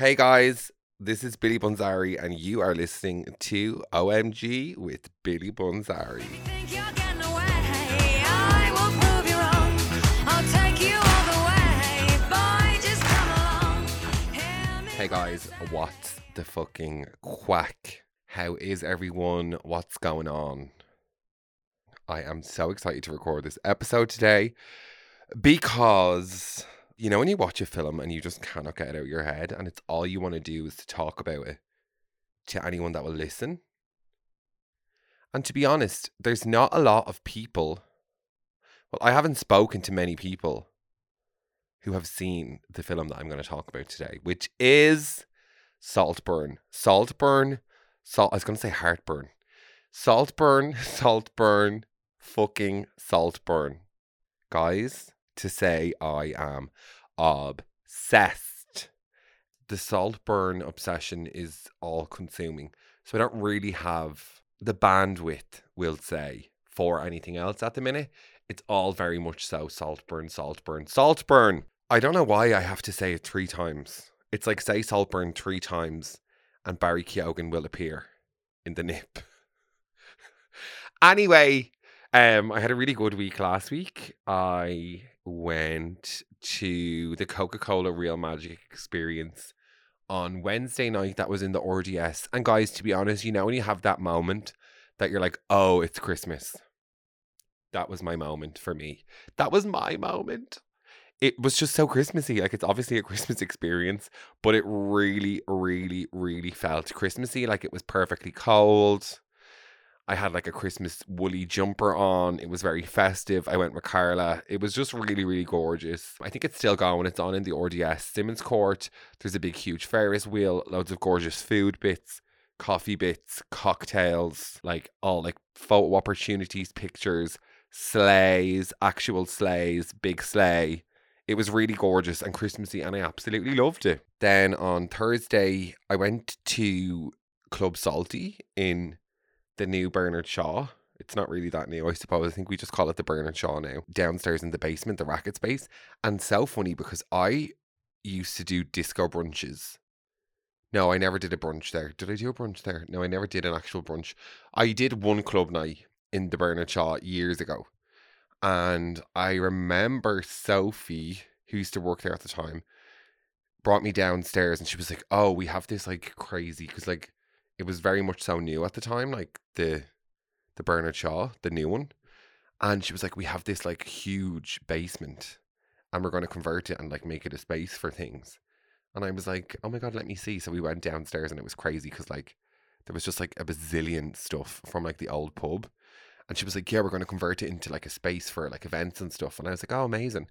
Hey guys, this is Billy Bunzari, and you are listening to OMG with Billy Bunzari. Think you're getting away? I will prove you wrong. I'll take you all the way. Boy, just come along. Hear me Hey guys, what's the fucking quack? How is everyone? What's going on? I am so excited to record this episode today because you know when you watch a film and you just cannot get it out of your head and it's all you want to do is to talk about it to anyone that will listen. And to be honest, there's not a lot of people. Well, I haven't spoken to many people who have seen the film that I'm going to talk about today, which is Saltburn. Saltburn. Salt. I was going to say heartburn. Saltburn. Saltburn. Fucking Saltburn. Guys, to say I am obsessed. The Saltburn obsession is all consuming. So I don't really have the bandwidth, we'll say, for anything else at the minute. It's all very much so Saltburn, Saltburn, Saltburn. I don't know why I have to say it three times. It's like say Saltburn three times and Barry Keoghan will appear in the nip. anyway, um, I had a really good week last week. I went to the Coca Cola Real Magic experience on Wednesday night. That was in the RDS. And guys, to be honest, you know, when you have that moment that you're like, oh, it's Christmas. That was my moment for me. That was my moment. It was just so Christmassy. Like, it's obviously a Christmas experience, but it really, really, really felt Christmassy. Like, it was perfectly cold. I had like a Christmas woolly jumper on. It was very festive. I went with Carla. It was just really, really gorgeous. I think it's still going. It's on in the RDS Simmonscourt. There's a big, huge Ferris wheel, loads of gorgeous food bits, coffee bits, cocktails, like all like photo opportunities, pictures, sleighs, actual sleighs, big sleigh. It was really gorgeous and Christmassy, and I absolutely loved it. Then on Thursday, I went to Club Salty in the new Bernard Shaw. It's not really that new, I suppose. I think we just call it the Bernard Shaw now. Downstairs in the basement, the racket space. And so funny because I used to do disco brunches. No, I never did a brunch there. Did I do a brunch there? No, I never did an actual brunch. I did one club night in the Bernard Shaw years ago. And I remember Sophie, who used to work there at the time, brought me downstairs and she was like, Oh, we have this like crazy because like it was very much so new at the time, like the the Bernard Shaw, the new one. And she was like, We have this like huge basement and we're gonna convert it and like make it a space for things. And I was like, Oh my god, let me see. So we went downstairs and it was crazy because like there was just like a bazillion stuff from like the old pub. And she was like, Yeah, we're gonna convert it into like a space for like events and stuff. And I was like, Oh, amazing.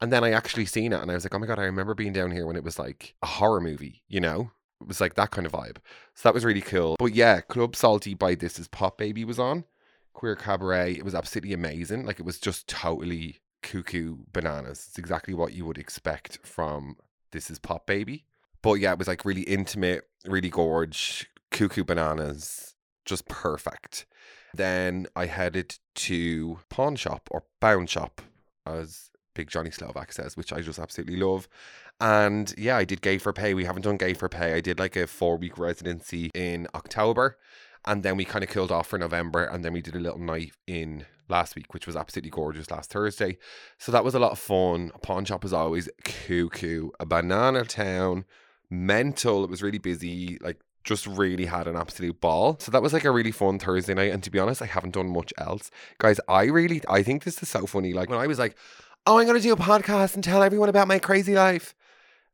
And then I actually seen it and I was like, Oh my god, I remember being down here when it was like a horror movie, you know? It was like that kind of vibe. So that was really cool. But yeah, Club Salty by This Is Pop Baby was on. Queer Cabaret. It was absolutely amazing. Like it was just totally cuckoo bananas. It's exactly what you would expect from This Is Pop Baby. But yeah, it was like really intimate, really gorge, cuckoo bananas, just perfect. Then I headed to Pawn Shop or Bound Shop, as Big Johnny Slovak says, which I just absolutely love. And yeah, I did Gay for Pay. We haven't done Gay for Pay. I did like a four week residency in October. And then we kind of killed off for November. And then we did a little night in last week, which was absolutely gorgeous last Thursday. So that was a lot of fun. Pawn shop is always cuckoo. A banana town, mental. It was really busy. Like just really had an absolute ball. So that was like a really fun Thursday night. And to be honest, I haven't done much else. Guys, I really I think this is so funny. Like when I was like, oh, I'm gonna do a podcast and tell everyone about my crazy life.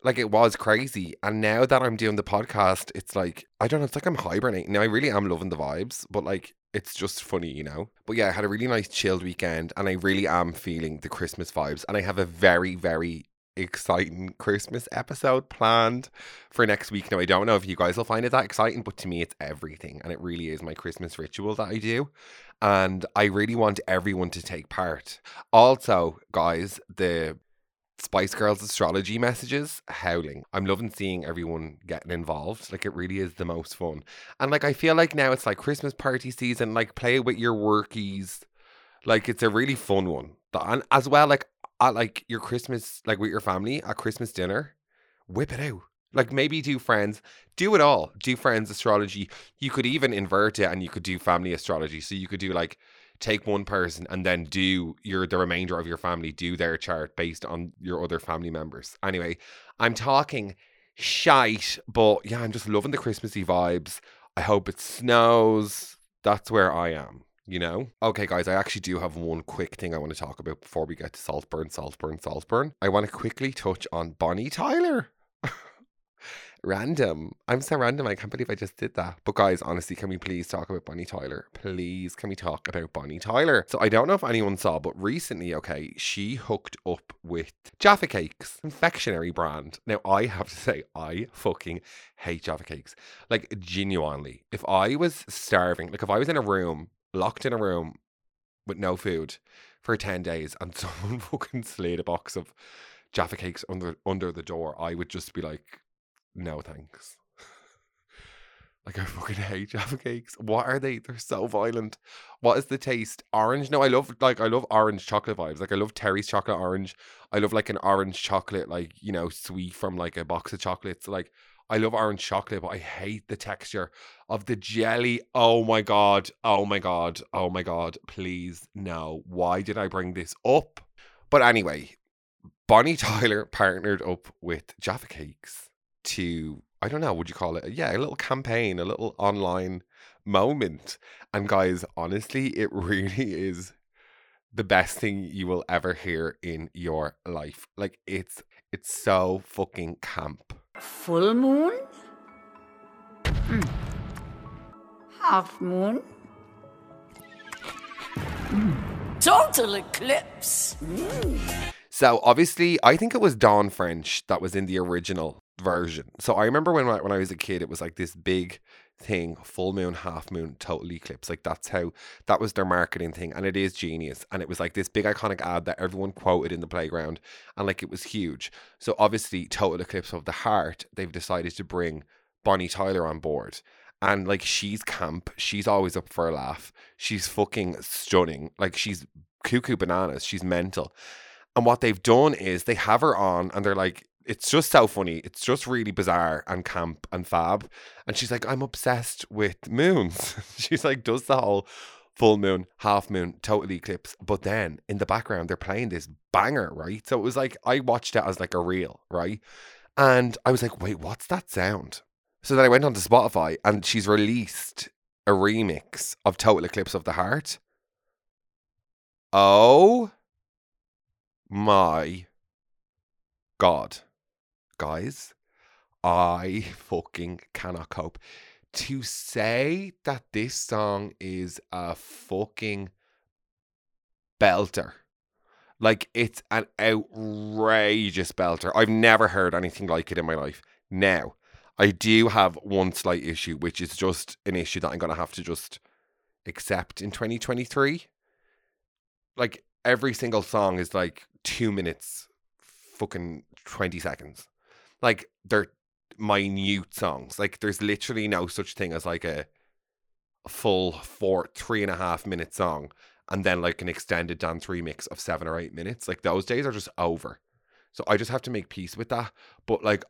Like it was crazy. And now that I'm doing the podcast, it's like I don't know, it's like I'm hibernating. Now I really am loving the vibes, but like it's just funny, you know. But yeah, I had a really nice chilled weekend and I really am feeling the Christmas vibes. And I have a very, very exciting Christmas episode planned for next week. Now, I don't know if you guys will find it that exciting, but to me, it's everything. And it really is my Christmas ritual that I do. And I really want everyone to take part. Also, guys, the Spice Girls astrology messages howling. I'm loving seeing everyone getting involved. Like it really is the most fun. And like I feel like now it's like Christmas party season, like play with your workies. Like it's a really fun one. And as well, like at like your Christmas, like with your family at Christmas dinner, whip it out. Like maybe do friends, do it all. Do friends astrology. You could even invert it and you could do family astrology. So you could do like take one person and then do your the remainder of your family do their chart based on your other family members. Anyway, I'm talking shite, but yeah, I'm just loving the Christmassy vibes. I hope it snows. That's where I am, you know? Okay, guys, I actually do have one quick thing I want to talk about before we get to Saltburn, Saltburn, Saltburn. I want to quickly touch on Bonnie Tyler. Random. I'm so random. I can't believe I just did that. But guys, honestly, can we please talk about Bonnie Tyler? Please, can we talk about Bonnie Tyler? So I don't know if anyone saw, but recently, okay, she hooked up with Jaffa Cakes, confectionery brand. Now I have to say, I fucking hate Jaffa Cakes. Like genuinely, if I was starving, like if I was in a room, locked in a room with no food for 10 days and someone fucking slid a box of Jaffa Cakes under under the door, I would just be like, no thanks. like I fucking hate Jaffa Cakes. What are they? They're so violent. What is the taste? Orange? No, I love like I love orange chocolate vibes. Like I love Terry's chocolate orange. I love like an orange chocolate, like you know, sweet from like a box of chocolates. Like I love orange chocolate, but I hate the texture of the jelly. Oh my god. Oh my god. Oh my god. Please no. Why did I bring this up? But anyway, Bonnie Tyler partnered up with Jaffa Cakes to, I don't know, would you call it? Yeah, a little campaign, a little online moment. And guys, honestly, it really is the best thing you will ever hear in your life. Like it's it's so fucking camp. Full moon? Hmm. Half moon? Total eclipse? So obviously, I think it was Dawn French that was in the original version. So I remember when I, when I was a kid, it was like this big thing, full moon, half moon, total eclipse. Like that's how that was their marketing thing, and it is genius. And it was like this big iconic ad that everyone quoted in the playground, and like it was huge. So obviously, total eclipse of the heart, they've decided to bring Bonnie Tyler on board. And like she's camp, she's always up for a laugh. She's fucking stunning. Like she's cuckoo bananas. She's mental. And what they've done is they have her on and they're like, it's just so funny. It's just really bizarre and camp and fab. And she's like, I'm obsessed with moons. she's like, does the whole full moon, half moon, total eclipse. But then in the background, they're playing this banger, right? So it was like, I watched it as like a reel, right? And I was like, wait, what's that sound? So then I went onto Spotify and she's released a remix of Total Eclipse of the Heart. Oh my god. Guys, I fucking cannot cope. To say that this song is a fucking belter. Like it's an outrageous belter. I've never heard anything like it in my life. Now, I do have one slight issue, which is just an issue that I'm gonna have to just accept in 2023. Like every single song is like two minutes, fucking 20 seconds. Like they're minute songs. Like there's literally no such thing as like a, full four, three and a half minute song and then like an extended dance remix of seven or eight minutes. Like those days are just over. So I just have to make peace with that. But like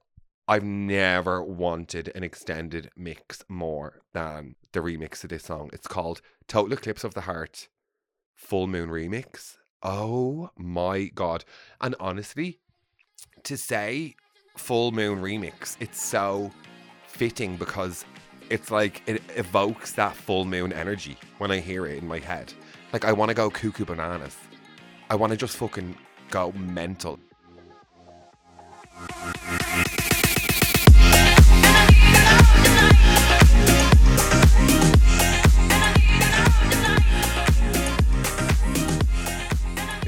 I've never wanted an extended mix more than the remix of this song. It's called Total Eclipse of the Heart Full Moon Remix. Oh my god. And honestly, to say full moon remix, it's so fitting because it's like it evokes that full moon energy when I hear it in my head. Like I want to go cuckoo bananas. I want to just fucking go mental.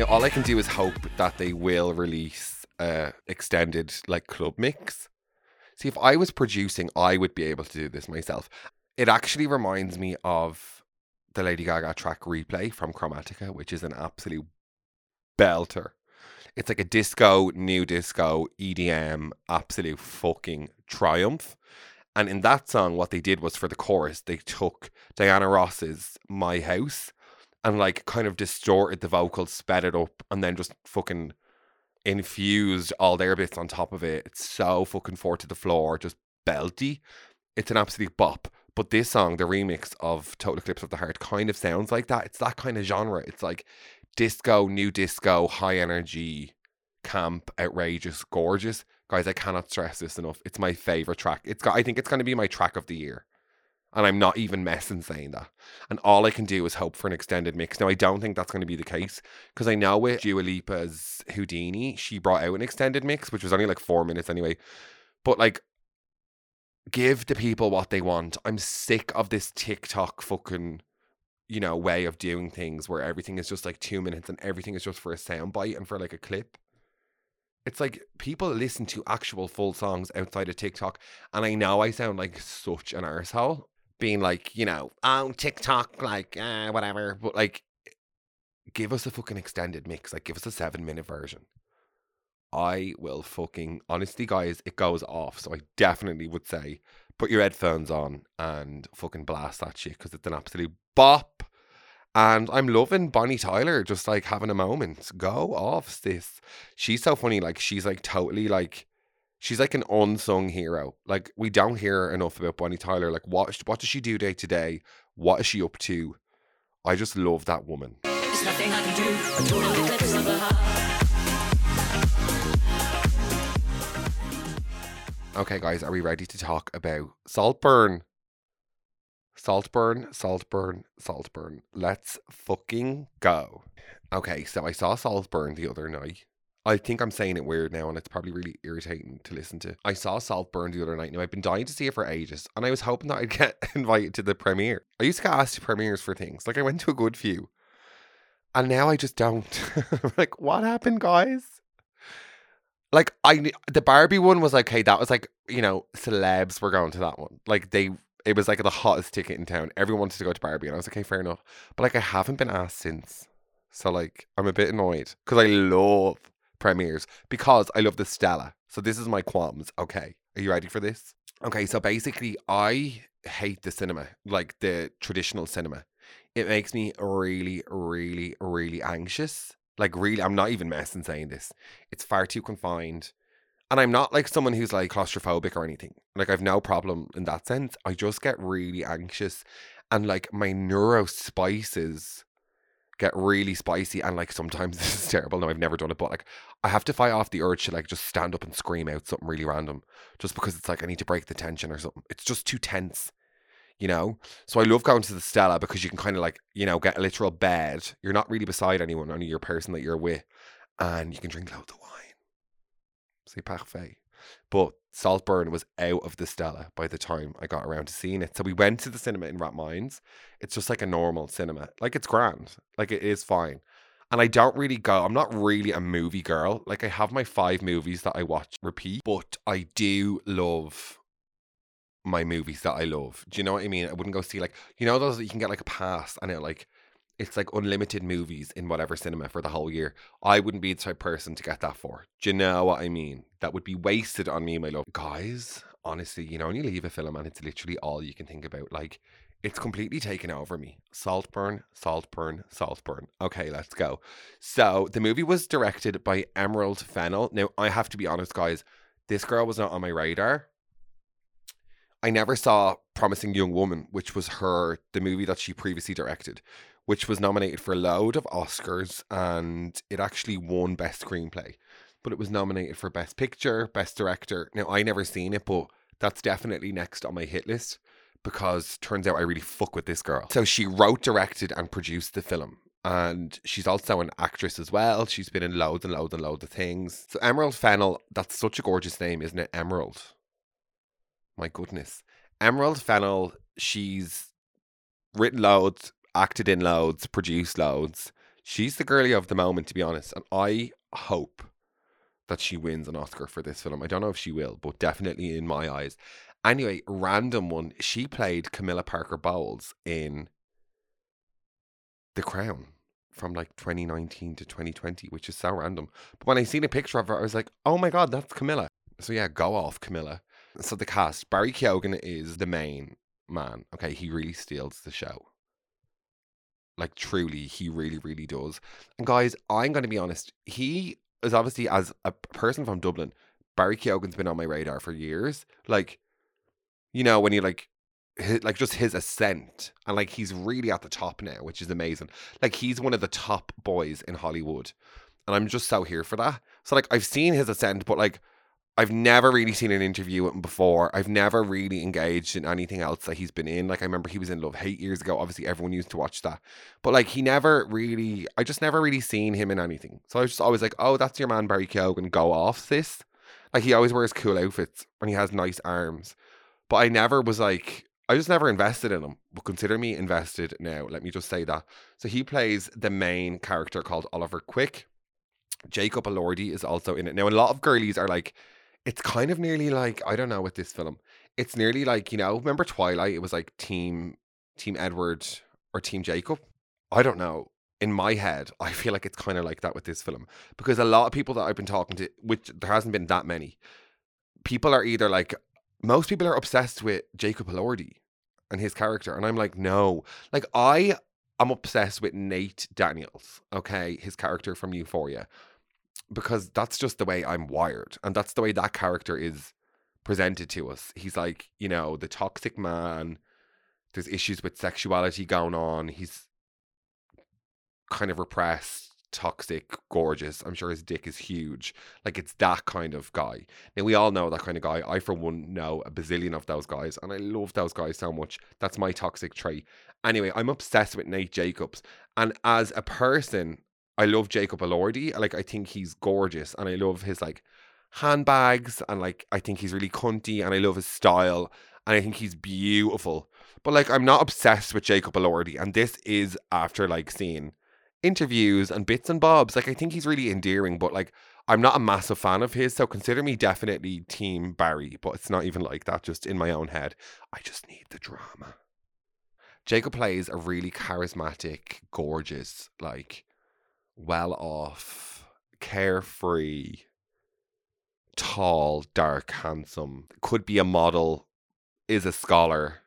All I can do is hope that they will release a extended like club mix. See, if I was producing, I would be able to do this myself. It actually reminds me of the Lady Gaga track replay from Chromatica, which is an absolute belter. It's like a disco, new disco, EDM, absolute fucking triumph. And in that song, what they did was for the chorus, they took Diana Ross's My House and like kind of distorted the vocals, sped it up, and then just fucking infused all their bits on top of it. It's so fucking four to the floor, just belty. It's an absolute bop. But this song, the remix of Total Eclipse of the Heart, kind of sounds like that. It's that kind of genre. It's like disco, new disco, high energy, camp, outrageous, gorgeous. Guys, I cannot stress this enough. It's my favorite track. It's got I think it's gonna be my track of the year. And I'm not even messing saying that. And all I can do is hope for an extended mix. Now, I don't think that's going to be the case because I know with Dua Lipa's Houdini, she brought out an extended mix, which was only like four minutes anyway. But like, give the people what they want. I'm sick of this TikTok fucking, you know, way of doing things where everything is just like two minutes and everything is just for a soundbite and for like a clip. It's like people listen to actual full songs outside of TikTok. And I know I sound like such an arsehole being like, you know, oh, TikTok, like, uh, whatever. But like, give us a fucking extended mix. Like, give us a seven minute version. I will fucking, honestly, guys, it goes off. So I definitely would say put your headphones on and fucking blast that shit because it's an absolute bop. And I'm loving Bonnie Tyler just like having a moment. Go off, sis. She's so funny. Like, she's like totally like, she's like an unsung hero. Like, we don't hear enough about Bonnie Tyler. Like, what, what does she do day to day? What is she up to? I just love that woman. There's nothing I can do. A total eclipse of the heart. Okay, guys, are we ready to talk about Saltburn? Saltburn, Saltburn, Saltburn. Let's fucking go. Okay, so I saw Saltburn the other night. I think I'm saying it weird now, and it's probably really irritating to listen to. I saw Saltburn the other night. Now, I've been dying to see it for ages, and I was hoping that I'd get invited to the premiere. I used to get asked to premieres for things. Like, I went to a good few. And now I just don't. like, what happened, guys? like I the Barbie one was like, hey, that was like you know celebs were going to that one. Like they, it was like the hottest ticket in town. Everyone wanted to go to Barbie, and I was like, okay, fair enough. But like I haven't been asked since, so like I'm a bit annoyed because I love premieres because I love the Stella. So this is my qualms. Okay, are you ready for this? Okay, so basically I hate the cinema, like the traditional cinema. It makes me really, really, really anxious. Like really, I'm not even messing saying this. It's far too confined. And I'm not like someone who's like claustrophobic or anything. Like I've no problem in that sense. I just get really anxious and like my neurospices get really spicy and like sometimes this is terrible. No, I've never done it, but like I have to fight off the urge to like just stand up and scream out something really random just because it's like I need to break the tension or something. It's just too tense you know? So I love going to the Stella because you can kind of like, you know, get a literal bed. You're not really beside anyone, only your person that you're with. And you can drink loads of wine. C'est parfait. But Saltburn was out of the Stella by the time I got around to seeing it. So we went to the cinema in Rat Rathmines. It's just like a normal cinema. Like it's grand. Like it is fine. And I don't really go, I'm not really a movie girl. Like I have my five movies that I watch repeat, but I do love my movies that I love. Do you know what I mean? I wouldn't go see like you know those that you can get like a pass and it like it's like unlimited movies in whatever cinema for the whole year. I wouldn't be the type of person to get that for. Do you know what I mean? That would be wasted on me, my love. Guys, honestly, you know, when you leave a film and it's literally all you can think about, like it's completely taken over me. Saltburn, Saltburn, Saltburn. Okay, let's go. So the movie was directed by Emerald Fennell. Now I have to be honest, guys, this girl was not on my radar. I never saw Promising Young Woman, which was her the movie that she previously directed, which was nominated for a load of Oscars and it actually won Best Screenplay. But it was nominated for Best Picture, Best Director. Now I never seen it, but that's definitely next on my hit list because turns out I really fuck with this girl. So she wrote, directed, and produced the film. And she's also an actress as well. She's been in loads and loads and loads of things. So Emerald Fennell, that's such a gorgeous name, isn't it? Emerald. My goodness. Emerald Fennell, she's written loads, acted in loads, produced loads. She's the girlie of the moment, to be honest. And I hope that she wins an Oscar for this film. I don't know if she will, but definitely in my eyes. Anyway, random one. She played Camilla Parker Bowles in The Crown from like 2019 to 2020, which is so random. But when I seen a picture of her, I was like, oh my God, that's Camilla. So yeah, go off, Camilla. So the cast, Barry Keoghan is the main man. Okay, he really steals the show. Like truly, he really, really does. And guys, I'm going to be honest. He is obviously as a person from Dublin, Barry Keoghan's been on my radar for years. Like, you know, when you like, hi- like just his ascent, and like he's really at the top now, which is amazing. Like he's one of the top boys in Hollywood, and I'm just so here for that. So like I've seen his ascent, but like I've never really seen an interview with him before. I've never really engaged in anything else that he's been in. Like I remember he was in Love Hate years ago. Obviously everyone used to watch that. But like he never really I just never really seen him in anything. So I was just always like, oh, that's your man Barry Keoghan, go off sis. Like he always wears cool outfits and he has nice arms. But I never was like I just never invested in him. But consider me invested now. Let me just say that. So he plays the main character called Oliver Quick. Jacob Elordi is also in it. Now a lot of girlies are like it's kind of nearly like I don't know with this film. It's nearly like you know, remember Twilight? It was like team Team Edward or Team Jacob. I don't know. In my head, I feel like it's kind of like that with this film because a lot of people that I've been talking to, which there hasn't been that many, people are either like most people are obsessed with Jacob Elordi and his character, and I'm like, no, like I am obsessed with Nate Daniels. Okay, his character from Euphoria because that's just the way I'm wired. And that's the way that character is presented to us. He's like, you know, the toxic man. There's issues with sexuality going on. He's kind of repressed, toxic, gorgeous. I'm sure his dick is huge. Like it's that kind of guy. Now we all know that kind of guy. I for one know a bazillion of those guys and I love those guys so much. That's my toxic trait. Anyway, I'm obsessed with Nate Jacobs. And as a person, I love Jacob Elordi. Like I think he's gorgeous and I love his like handbags and like I think he's really cunty and I love his style and I think he's beautiful. But like I'm not obsessed with Jacob Elordi and this is after like seeing interviews and bits and bobs. Like I think he's really endearing, but like I'm not a massive fan of his, so consider me definitely team Barry, but it's not even like that just in my own head. I just need the drama. Jacob plays a really charismatic, gorgeous, like well off, carefree, tall, dark, handsome, could be a model, is a scholar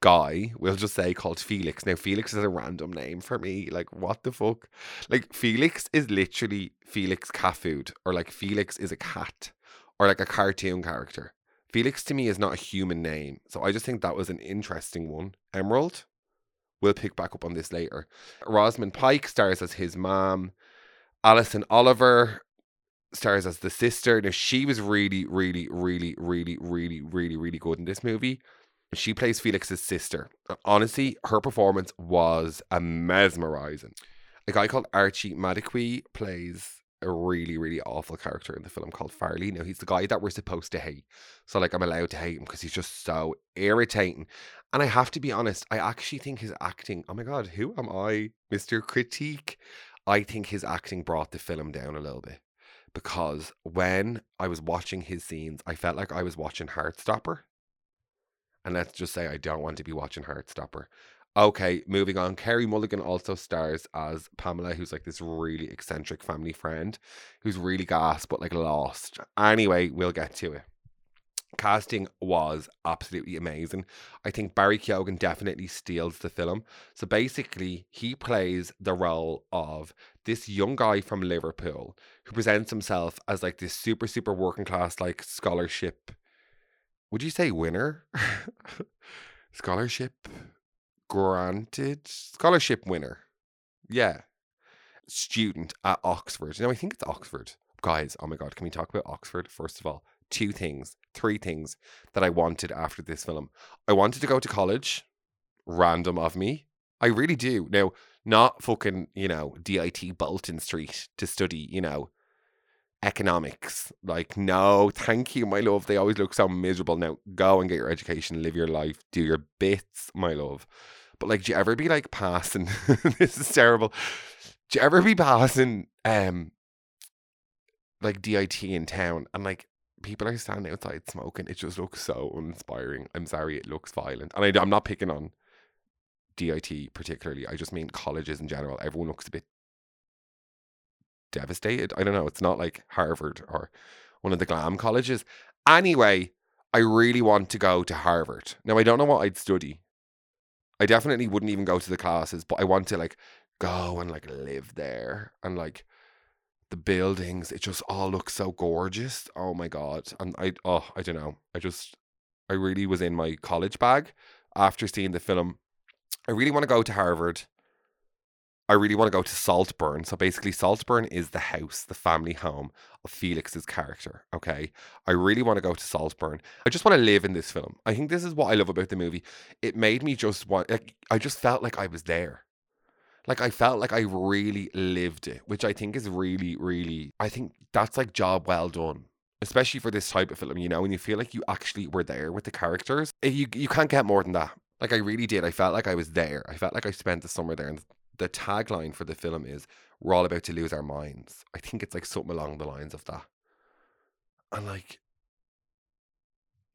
guy, we'll just say called Felix. Now, Felix is a random name for me. Like, what the fuck? Like, Felix is literally Felix cat food, or like Felix is a cat, or like a cartoon character. Felix to me is not a human name. So I just think that was an interesting one. Emerald? We'll pick back up on this later. Rosamund Pike stars as his mom. Alison Oliver stars as the sister. Now she was really, really, really, really, really, really, really good in this movie. She plays Felix's sister. Uh, honestly, her performance was mesmerizing. A guy called Archie Madekwe plays a really, really awful character in the film called Farley. Now he's the guy that we're supposed to hate. So like I'm allowed to hate him because he's just so irritating. And I have to be honest, I actually think his acting, oh my god, who am I? Mr. Critique. I think his acting brought the film down a little bit. Because when I was watching his scenes, I felt like I was watching Heartstopper. And let's just say I don't want to be watching Heartstopper. Okay, moving on. Carey Mulligan also stars as Pamela, who's like this really eccentric family friend who's really gas but like lost. Anyway, we'll get to it. Casting was absolutely amazing. I think Barry Keoghan definitely steals the film. So basically, he plays the role of this young guy from Liverpool who presents himself as like this super, super working class, like scholarship. Would you say winner? scholarship granted? Scholarship winner. Yeah. Student at Oxford. Now, I think it's Oxford. Guys, oh my God, can we talk about Oxford? First of all, two things, three things that I wanted after this film. I wanted to go to college, random of me. I really do. Now, not fucking, you know, DIT Bolton Street to study, you know, economics. Like, no, thank you, my love. They always look so miserable. Now, go and get your education, live your life, do your bits, my love. But like, do you ever be like passing? this is terrible. Do you ever be passing um like DIT in town and like people are standing outside smoking? It just looks so uninspiring. I'm sorry, it looks violent. And I, I'm not picking on DIT particularly. I just mean colleges in general. Everyone looks a bit devastated. I don't know. It's not like Harvard or one of the glam colleges. Anyway, I really want to go to Harvard. Now, I don't know what I'd study. I definitely wouldn't even go to the classes, but I want to like go and like live there and like the buildings, it just all looks so gorgeous. Oh my god. And I oh, I don't know. I just I really was in my college bag after seeing the film. I really want to go to Harvard. I really want to go to Saltburn. So basically, Saltburn is the house, the family home of Felix's character. Okay. I really want to go to Saltburn. I just want to live in this film. I think this is what I love about the movie. It made me just want, like, I just felt like I was there. Like, I felt like I really lived it, which I think is really, really, I think that's like job well done. Especially for this type of film, you know, when you feel like you actually were there with the characters. Eh, You you can't get more than that. Like I really did. I felt like I was there. I felt like I spent the summer there. And the tagline for the film is we're all about to lose our minds. I think it's like something along the lines of that. And like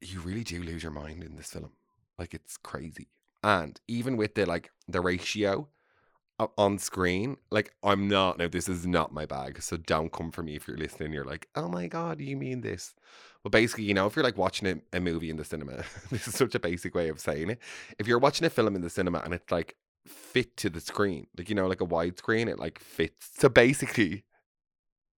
you really do lose your mind in this film. Like it's crazy. And even with the like the ratio on screen, like I'm not now this is not my bag. So don't come for me if you're listening. You're like, oh my god, you mean this? But basically, you know, if you're like watching a, a movie in the cinema, this is such a basic way of saying it. If you're watching a film in the cinema and it's like fit to the screen, like you know, like a widescreen, it like fits. So basically,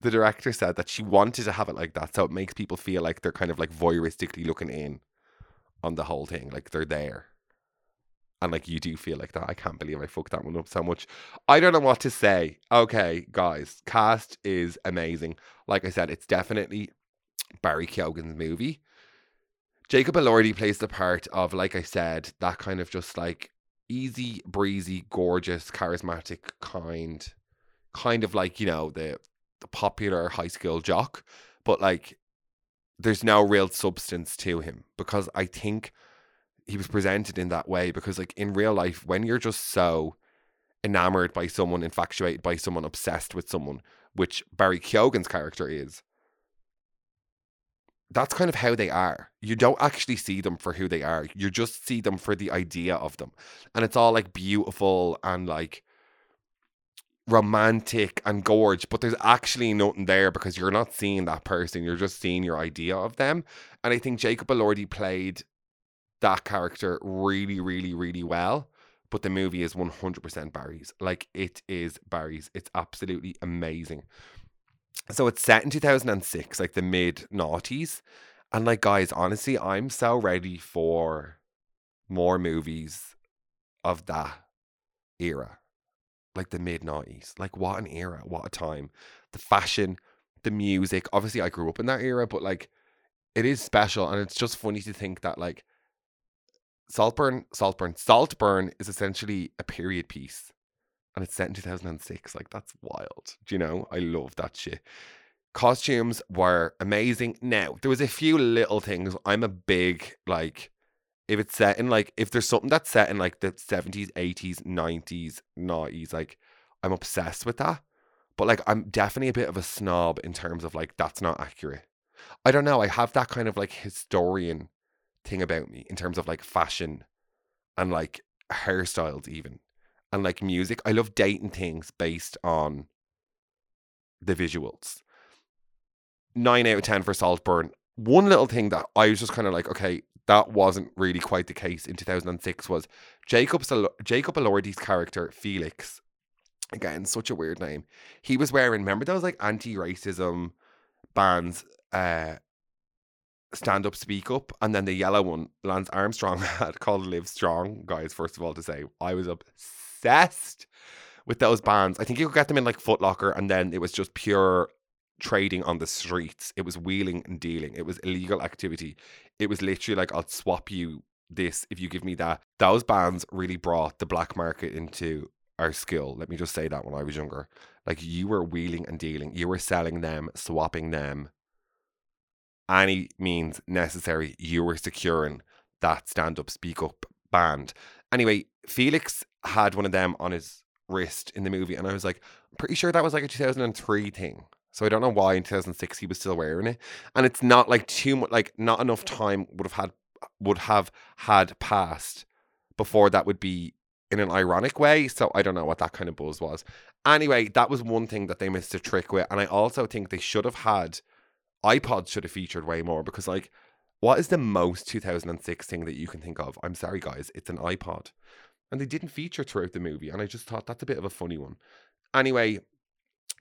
the director said that she wanted to have it like that, so it makes people feel like they're kind of like voyeuristically looking in on the whole thing, like they're there. And like you do feel like that. I can't believe I fucked that one up so much. I don't know what to say. Okay, guys, cast is amazing. Like I said, it's definitely Barry Keoghan's movie. Jacob Elordi plays the part of, like I said, that kind of just like easy breezy, gorgeous, charismatic kind, kind of like you know the the popular high school jock, but like there's no real substance to him because I think he was presented in that way because like in real life when you're just so enamored by someone infatuated by someone obsessed with someone which Barry Keoghan's character is that's kind of how they are you don't actually see them for who they are you just see them for the idea of them and it's all like beautiful and like romantic and gorge, but there's actually nothing there because you're not seeing that person. You're just seeing your idea of them. And I think Jacob Elordi played that character really, really, really well. But the movie is 100% Barry's. Like it is Barry's. It's absolutely amazing. So it's set in 2006, like the mid noughties. And like, guys, honestly, I'm so ready for more movies of that era like the mid 90s. Like, what an era, what a time. The fashion, the music. Obviously, I grew up in that era, but like, it is special. And it's just funny to think that, like, Saltburn, Saltburn, Saltburn is essentially a period piece and it's set in 2006. Like, that's wild. Do you know? I love that shit. Costumes were amazing. Now, there was a few little things. I'm a big, like, if it's set in like if there's something that's set in like the 70s 80s 90s 90s like i'm obsessed with that but like i'm definitely a bit of a snob in terms of like that's not accurate i don't know i have that kind of like historian thing about me in terms of like fashion and like hairstyles even and like music i love dating things based on the visuals. 9 out of 10 for saltburn one little thing that i was just kind of like okay that wasn't really quite the case in 2006 was Jacob Jacob Elordi's character Felix again such a weird name. He was wearing remember those like anti-racism bands uh stand up speak up? And then the yellow one Lance Armstrong had called Live Strong guys first of all to say I was obsessed with those bands I think you could get them in like Foot Locker and then it was just pure trading on the streets it was wheeling and dealing it was illegal activity it was literally like I'll swap you this if you give me that. Those bands really brought the black market into our skill. Let me just say that when I was younger. Like you were wheeling and dealing. You were selling them, swapping them. Any means necessary, you were securing that stand up, speak up band. Anyway, Felix had one of them on his wrist in the movie, and I was like, I'm pretty sure that was like a 2003 thing. So I don't know why in 2006 he was still wearing it. And it's not like too much, like not enough mm. time would have had would have had passed before that would be in an ironic way. So I don't know what that kind of buzz was. Anyway, that was one thing that they missed a trick with. And I also think they should have had iPods should have featured way more because like what is the most 2006 thing that you can think of? I'm sorry guys, it's an iPod. And they didn't feature throughout the movie and I just thought that's a bit of a funny one. Anyway,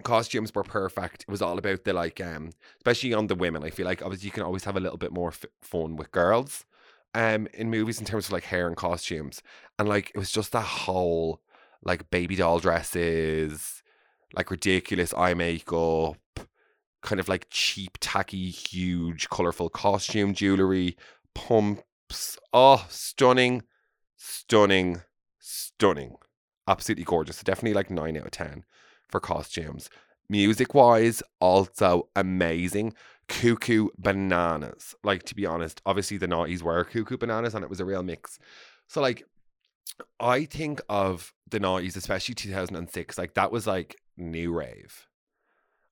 costumes were perfect. It was all about the like, um, especially on the women. I feel like obviously you can always have a little bit more f- fun with girls, um, in movies in terms of like hair and costumes, and like it was just that whole like baby doll dresses, like ridiculous eye makeup, kind of like cheap, tacky, huge, colorful costume jewelry, pumps. Oh, stunning, stunning, stunning. Absolutely gorgeous. Definitely like 9 out of 10 for costumes. Music wise, also amazing. Cuckoo bananas. Like, to be honest, obviously the noughties were cuckoo bananas and it was a real mix. So, like, I think of the noughties, especially 2006, like that was like new rave,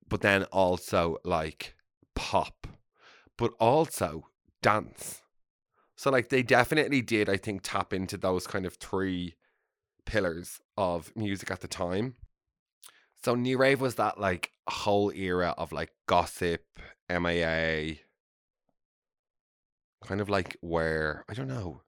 but then also like pop, but also dance. So, like, they definitely did, I think, tap into those kind of three pillars of music at the time. So New Rave was that like whole era of like gossip, MIA, kind of like where I don't know.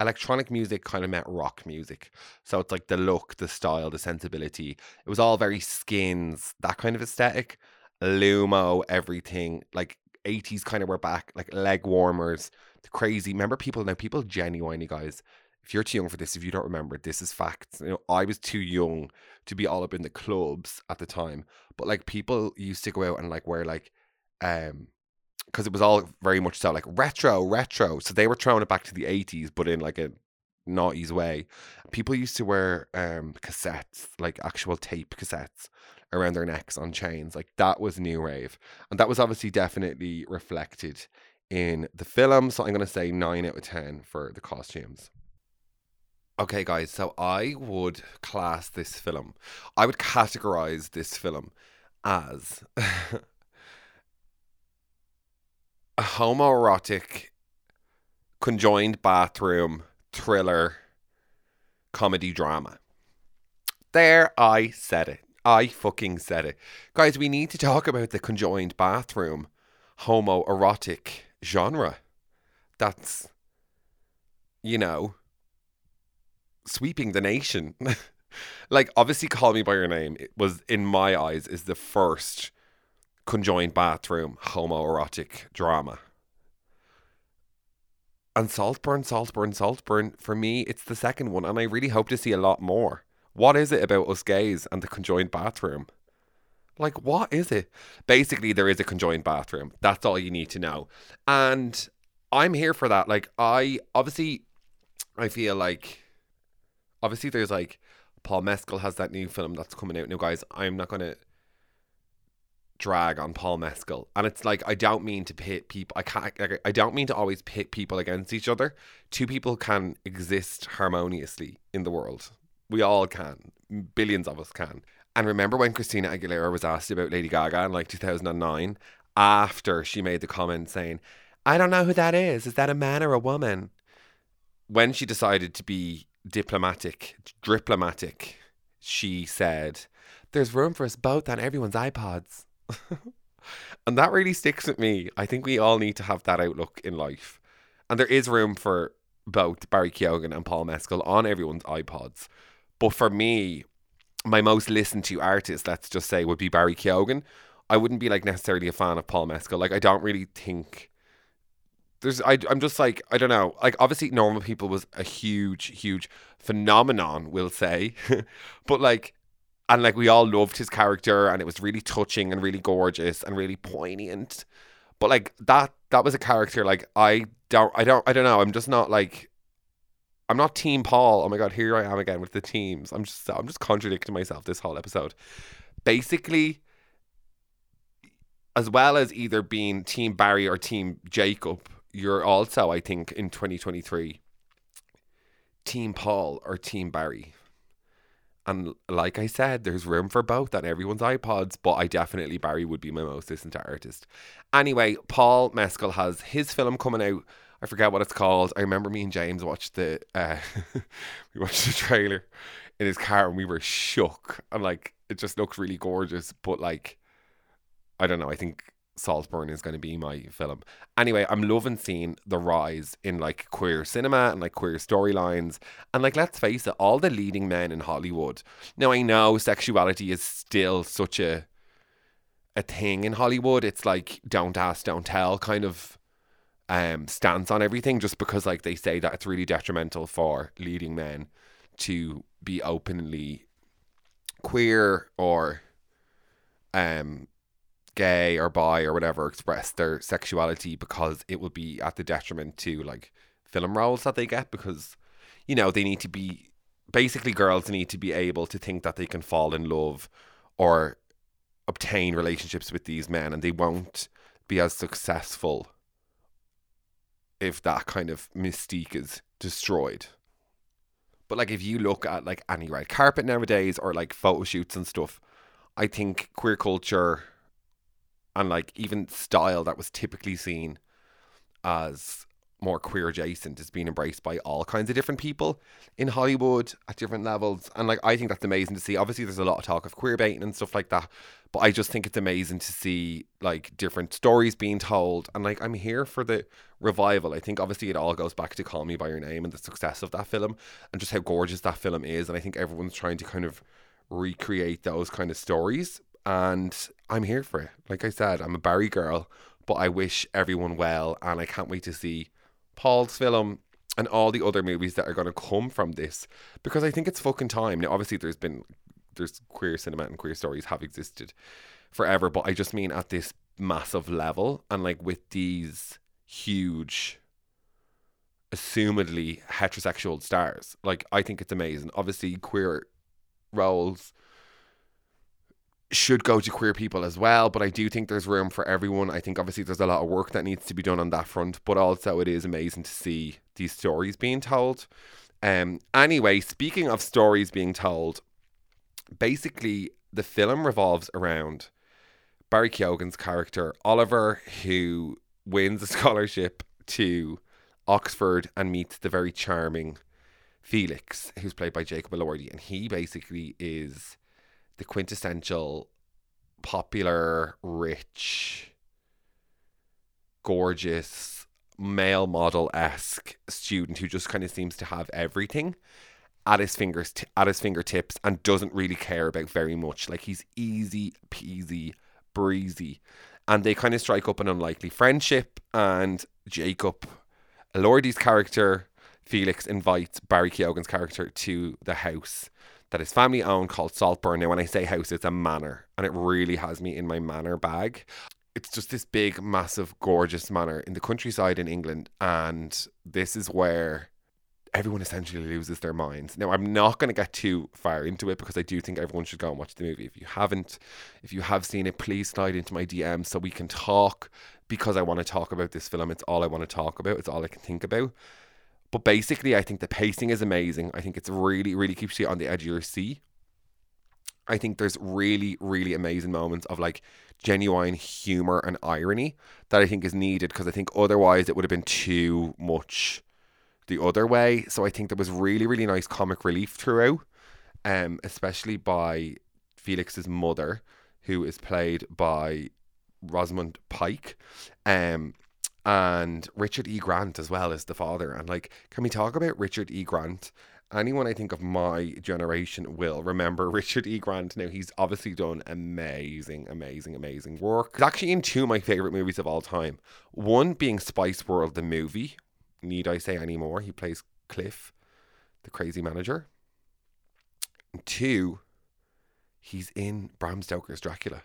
Electronic music kind of meant rock music. So it's like the look, the style, the sensibility. It was all very skins, that kind of aesthetic. Lumo, everything. Like 80s kind of were back, like leg warmers, the crazy. Remember people now, people genuinely, guys, if you're too young for this, if you don't remember, this is facts. You know, I was too young to be all up in the clubs at the time. But like people used to go out and like wear like um because it was all very much so like retro, retro. So they were throwing it back to the 80s, but in like a noughties way. People used to wear um cassettes, like actual tape cassettes around their necks on chains. Like that was new rave. And that was obviously definitely reflected in the film. So I'm gonna say nine out of ten for the costumes. Okay, guys, so I would class this film, I would categorize this film as a homoerotic conjoined bathroom thriller comedy drama. There, I said it. I fucking said it. Guys, we need to talk about the conjoined bathroom homoerotic genre. That's, you know, sweeping the nation. like, obviously, Call Me By Your Name it was, in my eyes, is the first conjoined bathroom homoerotic drama. And Saltburn, Saltburn, Saltburn, for me, it's the second one, and I really hope to see a lot more. What is it about us gays and the conjoined bathroom? Like, what is it? Basically, there is a conjoined bathroom. That's all you need to know. And I'm here for that. Like, I obviously, I feel like, obviously, there's like, Paul Mescal has that new film that's coming out now, guys. I'm not to drag on Paul Mescal, and it's like I don't mean to pit people. I can't. Like, I don't mean to always pit people against each other. Two people can exist harmoniously in the world. We all can. Billions of us can. And remember when Christina Aguilera was asked about Lady Gaga in like 2009 after she made the comment saying, "I don't know who that is. Is that a man or a woman?" When she decided to be diplomatic, diplomatic, she said, "There's room for us both on everyone's iPods." and that really sticks with me. I think we all need to have that outlook in life. And there is room for both Barry Keoghan and Paul Mescal on everyone's iPods. But for me, my most listened to artist, let's just say, would be Barry Keoghan. I wouldn't be like necessarily a fan of Paul Mescal. Like I don't really think there's I I'm just like I don't know. Like obviously normal people was a huge huge phenomenon, we'll say. but like and like we all loved his character and it was really touching and really gorgeous and really poignant but like that that was a character like i don't i don't i don't know i'm just not like i'm not team paul oh my god here i am again with the teams i'm just i'm just contradicting myself this whole episode basically as well as either being team barry or team jacob you're also i think in 2023 team paul or team barry and like I said, there's room for both on everyone's iPods, but I definitely Barry would be my most listened to artist. Anyway, Paul Mescal has his film coming out. I forget what it's called. I remember me and James watched the uh, we watched the trailer in his car and we were shook. And like it just looks really gorgeous, but like I don't know, I think Saltburn is going to be my film. Anyway, I'm loving seeing the rise in like queer cinema and like queer storylines. And like, let's face it, all the leading men in Hollywood. Now, I know sexuality is still such a a thing in Hollywood. It's like don't ask, don't tell kind of um stance on everything just because like they say that it's really detrimental for leading men to be openly queer or um gay or bi or whatever express their sexuality because it will be at the detriment to like film roles that they get because you know they need to be basically girls need to be able to think that they can fall in love or obtain relationships with these men and they won't be as successful if that kind of mystique is destroyed. But like if you look at like any red carpet nowadays or like photo shoots and stuff, I think queer culture and like even style that was typically seen as more queer adjacent is being embraced by all kinds of different people in Hollywood at different levels. And like I think that's amazing to see. Obviously there's a lot of talk of queer baiting and stuff like that. But I just think it's amazing to see like different stories being told. And like I'm here for the revival. I think obviously it all goes back to Call Me by Your Name and the success of that film and just how gorgeous that film is. And I think everyone's trying to kind of recreate those kind of stories. And I'm here for it. Like I said, I'm a Barry girl, but I wish everyone well and I can't wait to see Paul's film and all the other movies that are going to come from this because I think it's fucking time. Now, obviously, there's been there's queer cinema and queer stories have existed forever, but I just mean at this massive level and like with these huge, assumedly heterosexual stars. Like, I think it's amazing. Obviously, queer roles should go to queer people as well, but I do think there's room for everyone. I think obviously there's a lot of work that needs to be done on that front, but also it is amazing to see these stories being told. Um anyway, speaking of stories being told, basically the film revolves around Barry Keoghan's character, Oliver, who wins a scholarship to Oxford and meets the very charming Felix, who's played by Jacob Elordi, and he basically is the quintessential popular, rich, gorgeous, male model esque student who just kind of seems to have everything at his fingers t- at his fingertips and doesn't really care about very much. Like he's easy peasy, breezy, and they kind of strike up an unlikely friendship. And Jacob Elordi's character Felix invites Barry Keoghan's character to the house that is family owned called Saltburn. Now, when I say house, it's a manor, and it really has me in my manor bag. It's just this big, massive, gorgeous manor in the countryside in England, and this is where everyone essentially loses their minds. Now, I'm not going to get too far into it because I do think everyone should go and watch the movie. If you haven't, if you have seen it, please slide into my DM so we can talk because I want to talk about this film. It's all I want to talk about, it's all I can think about. But basically, I think the pacing is amazing. I think it's really, really keeps you on the edge of your seat. I think there's really, really amazing moments of like genuine humor and irony that I think is needed because I think otherwise it would have been too much the other way. So I think there was really, really nice comic relief throughout, um, especially by Felix's mother, who is played by Rosamund Pike. Um, and Richard E. Grant as well as the father. And like, can we talk about Richard E. Grant? Anyone I think of my generation will remember Richard E. Grant. Now he's obviously done amazing, amazing, amazing work. He's actually in two of my favorite movies of all time. One being Spice World, the movie. Need I say any more? He plays Cliff, the crazy manager. Two, he's in Bram Stoker's Dracula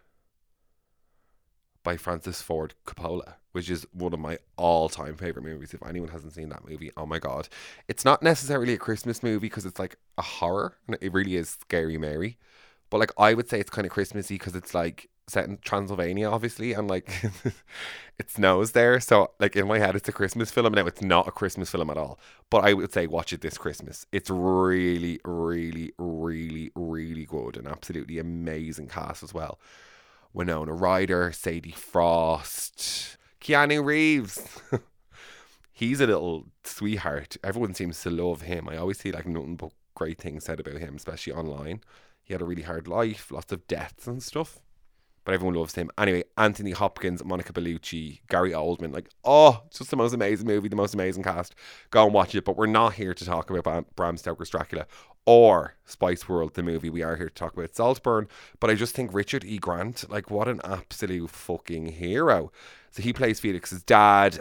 by Francis Ford Coppola, which is one of my all-time favorite movies. If anyone hasn't seen that movie, oh my god, it's not necessarily a Christmas movie because it's like a horror, and it really is scary Mary. But like I would say, it's kind of Christmassy because it's like set in Transylvania, obviously, and like it snows there. So like in my head, it's a Christmas film. Now it's not a Christmas film at all, but I would say watch it this Christmas. It's really, really, really, really good and absolutely amazing cast as well. Winona Ryder, Sadie Frost, Keanu Reeves. He's a little sweetheart. Everyone seems to love him. I always see like nothing but great things said about him, especially online. He had a really hard life, lots of deaths and stuff. But everyone loves him. Anyway, Anthony Hopkins, Monica Bellucci, Gary Oldman, like, oh, it's just the most amazing movie, the most amazing cast. Go and watch it. But we're not here to talk about Bram, Stoker's Dracula or Spice World, the movie. We are here to talk about Saltburn. But I just think Richard E. Grant, like, what an absolute fucking hero. So he plays Felix's dad,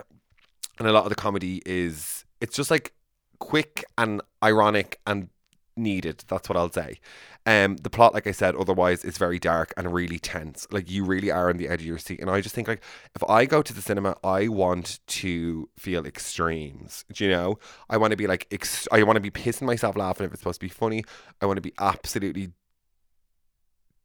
and a lot of the comedy is, it's just like quick and ironic and needed. That's what I'll say. Um, the plot, like I said, otherwise is very dark and really tense. Like you really are on the edge of your seat. And I just think like if I go to the cinema, I want to feel extremes. Do you know? I want to be like ex- I want to be pissing myself laughing if it's supposed to be funny. I want to be absolutely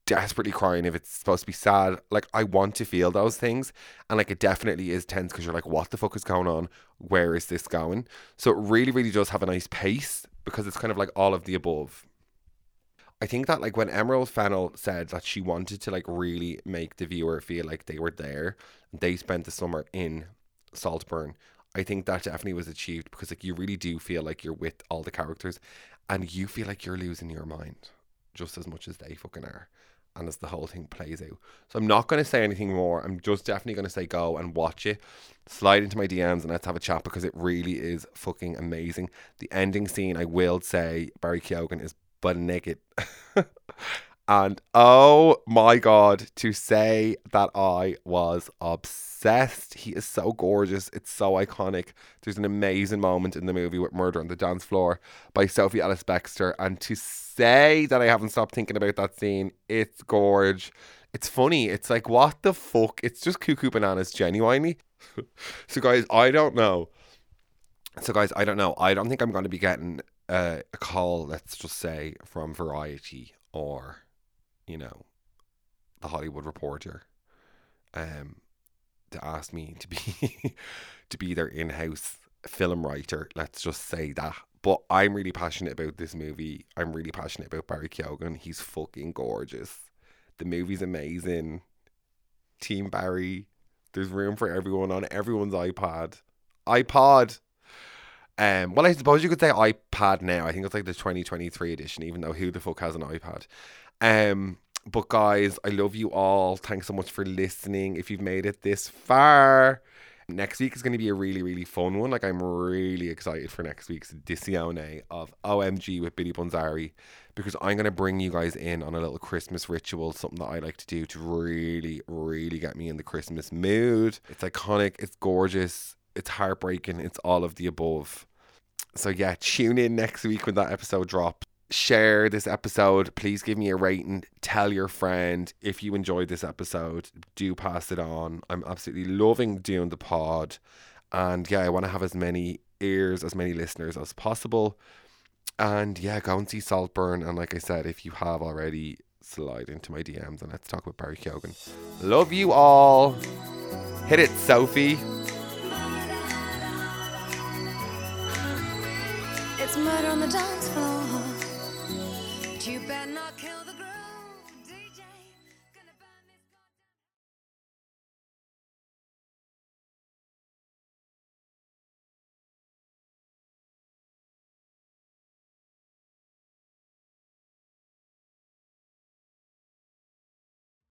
desperately crying if it's supposed to be sad. Like I want to feel those things, and like it definitely is tense because you're like, what the fuck is going on? Where is this going? So it really, really does have a nice pace because it's kind of like all of the above. I think that like when Emerald Fennell said that she wanted to like really make the viewer feel like they were there, they spent the summer in Saltburn. I think that definitely was achieved because like you really do feel like you're with all the characters, and you feel like you're losing your mind just as much as they fucking are and as the whole thing plays out. So I'm not going to say anything more. I'm just definitely going to say go and watch it. Slide into my DMs and let's have a chat because it really is fucking amazing. The ending scene, I will say, Barry Keoghan is butt naked. and oh my god, to say that I was obsessed. He is so gorgeous. It's so iconic. There's an amazing moment in the movie with Murder on the Dance Floor by Sophie Ellis Bextor. And to say that I haven't stopped thinking about that scene, it's gorge. It's funny. It's like, what the fuck? It's just cuckoo bananas, genuinely. so, guys, I don't know. So, guys, I don't know. I don't think I'm going to be getting uh, a call, let's just say, from Variety or, you know, the Hollywood Reporter, um, to ask me to be to be their in-house film writer. Let's just say that. But I'm really passionate about this movie. I'm really passionate about Barry Keoghan. He's fucking gorgeous. The movie's amazing. Team Barry. There's room for everyone on everyone's iPad. iPod. Um, well, I suppose you could say iPad now. I think it's like the 2023 edition, even though who the fuck has an iPad? Um, but guys, I love you all. Thanks so much for listening. If you've made it this far, next week is going to be a really, really fun one. Like, I'm really excited for next week's Disione of OMG with Billy Bonzari because I'm going to bring you guys in on a little Christmas ritual, something that I like to do to really, really get me in the Christmas mood. It's iconic, it's gorgeous, it's heartbreaking, it's all of the above. So yeah, tune in next week when that episode drops. Share this episode. Please give me a rating. Tell your friend if you enjoyed this episode. Do pass it on. I'm absolutely loving doing the pod. And yeah, I want to have as many ears, as many listeners as possible. And yeah, go and see Saltburn. And like I said, if you have already, slide into my DMs and let's talk about Barry Keoghan. Love you all. Hit it, Sophie. It's murder on the dance floor. You better not.